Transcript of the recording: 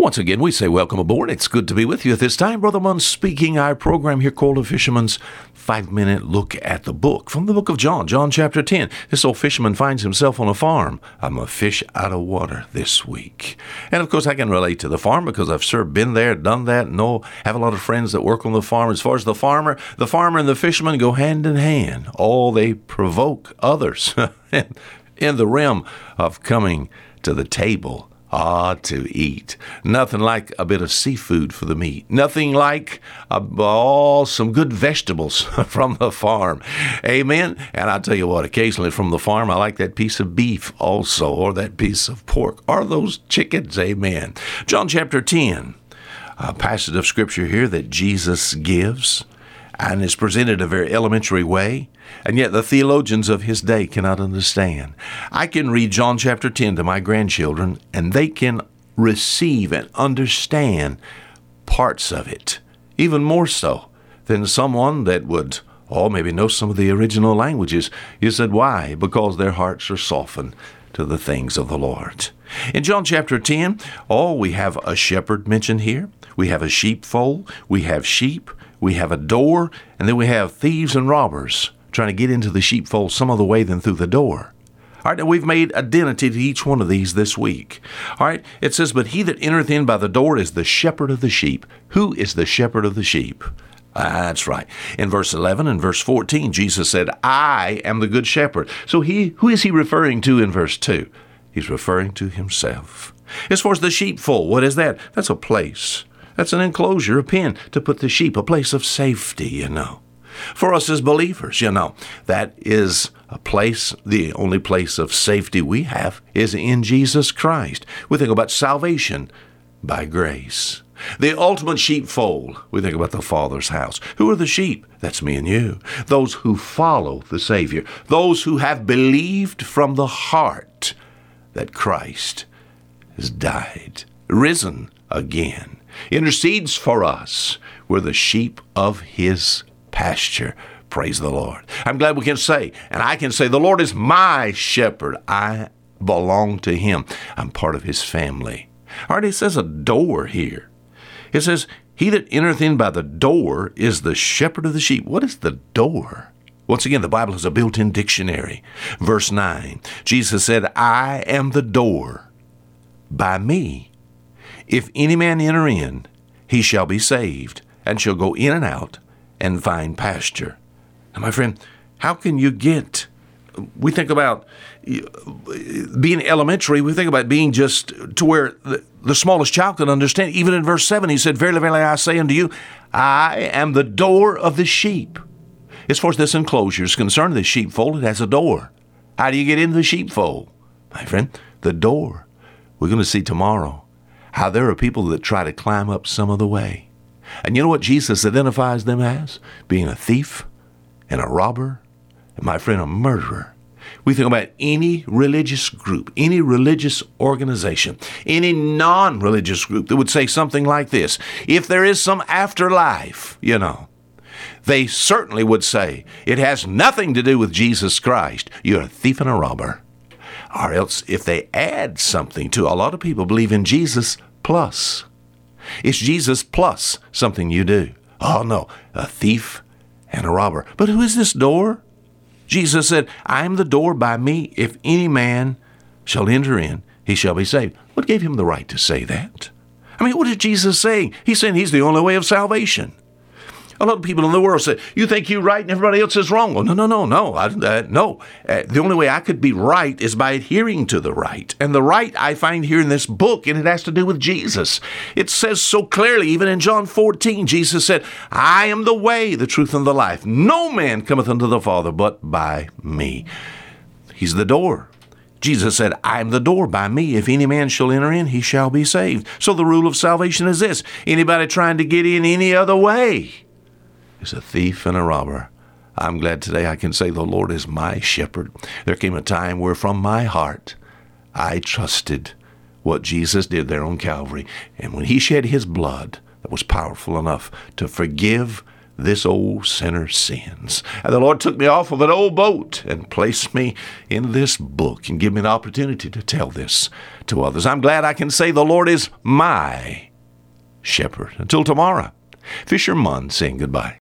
Once again, we say welcome aboard. It's good to be with you at this time. Brother Munn speaking. Our program here called A Fisherman's Five Minute Look at the Book from the book of John, John chapter 10. This old fisherman finds himself on a farm. I'm a fish out of water this week. And of course, I can relate to the farm because I've sure been there, done that, know, have a lot of friends that work on the farm. As far as the farmer, the farmer and the fisherman go hand in hand. All they provoke others in the realm of coming to the table Ah, to eat. Nothing like a bit of seafood for the meat. Nothing like uh, oh, some good vegetables from the farm. Amen. And I'll tell you what, occasionally from the farm, I like that piece of beef also, or that piece of pork, or those chickens. Amen. John chapter 10, a passage of scripture here that Jesus gives and is presented a very elementary way, and yet the theologians of his day cannot understand. I can read John chapter 10 to my grandchildren, and they can receive and understand parts of it, even more so than someone that would, or maybe know some of the original languages. You said, why? Because their hearts are softened to the things of the Lord. In John chapter 10, oh, we have a shepherd mentioned here. We have a sheepfold. We have sheep we have a door, and then we have thieves and robbers trying to get into the sheepfold some other way than through the door. All right, now we've made identity to each one of these this week. All right, it says, But he that entereth in by the door is the shepherd of the sheep. Who is the shepherd of the sheep? Ah, that's right. In verse 11 and verse 14, Jesus said, I am the good shepherd. So he, who is he referring to in verse 2? He's referring to himself. As far as the sheepfold, what is that? That's a place. That's an enclosure, a pen to put the sheep, a place of safety, you know. For us as believers, you know, that is a place, the only place of safety we have is in Jesus Christ. We think about salvation by grace. The ultimate sheepfold, we think about the Father's house. Who are the sheep? That's me and you. Those who follow the Savior. Those who have believed from the heart that Christ has died, risen again intercedes for us. We're the sheep of his pasture. Praise the Lord. I'm glad we can say, and I can say, the Lord is my shepherd. I belong to him. I'm part of his family. All right, it says a door here. It says, He that entereth in by the door is the shepherd of the sheep. What is the door? Once again, the Bible has a built in dictionary. Verse 9 Jesus said, I am the door. By me if any man enter in, he shall be saved, and shall go in and out and find pasture. Now, my friend, how can you get? We think about being elementary, we think about being just to where the, smallest child can understand. Even in verse 7, he said, Verily, verily, I say unto you, I am the door of the sheep. As far as this enclosure is concerned, the sheepfold, it has a door. How do you get into the sheepfold? My friend, the door. We're going to see tomorrow how there are people that try to climb up some other way. And you know what Jesus identifies them as? Being a thief and a robber, and my friend, a murderer. We think about any religious group, any religious organization, any non religious group that would say something like this if there is some afterlife, you know, they certainly would say it has nothing to do with Jesus Christ. You're a thief and a robber or else if they add something to a lot of people believe in Jesus plus. It's Jesus plus something you do. Oh no, a thief and a robber. But who is this door? Jesus said, I am the door by me. If any man shall enter in, he shall be saved. What gave him the right to say that? I mean, what is Jesus saying? He's saying he's the only way of salvation. A lot of people in the world say, "You think you're right and everybody else is wrong." Well, no, no, no, no, I, uh, no. Uh, the only way I could be right is by adhering to the right, and the right I find here in this book, and it has to do with Jesus. It says so clearly, even in John 14, Jesus said, "I am the way, the truth, and the life. No man cometh unto the Father but by me." He's the door. Jesus said, I am the door. By me, if any man shall enter in, he shall be saved. So the rule of salvation is this anybody trying to get in any other way is a thief and a robber. I'm glad today I can say the Lord is my shepherd. There came a time where from my heart I trusted what Jesus did there on Calvary. And when he shed his blood that was powerful enough to forgive this old sinner's sins. And the Lord took me off of an old boat and placed me in this book and give me an opportunity to tell this to others. I'm glad I can say the Lord is my shepherd. Until tomorrow, Fisher Munn saying goodbye.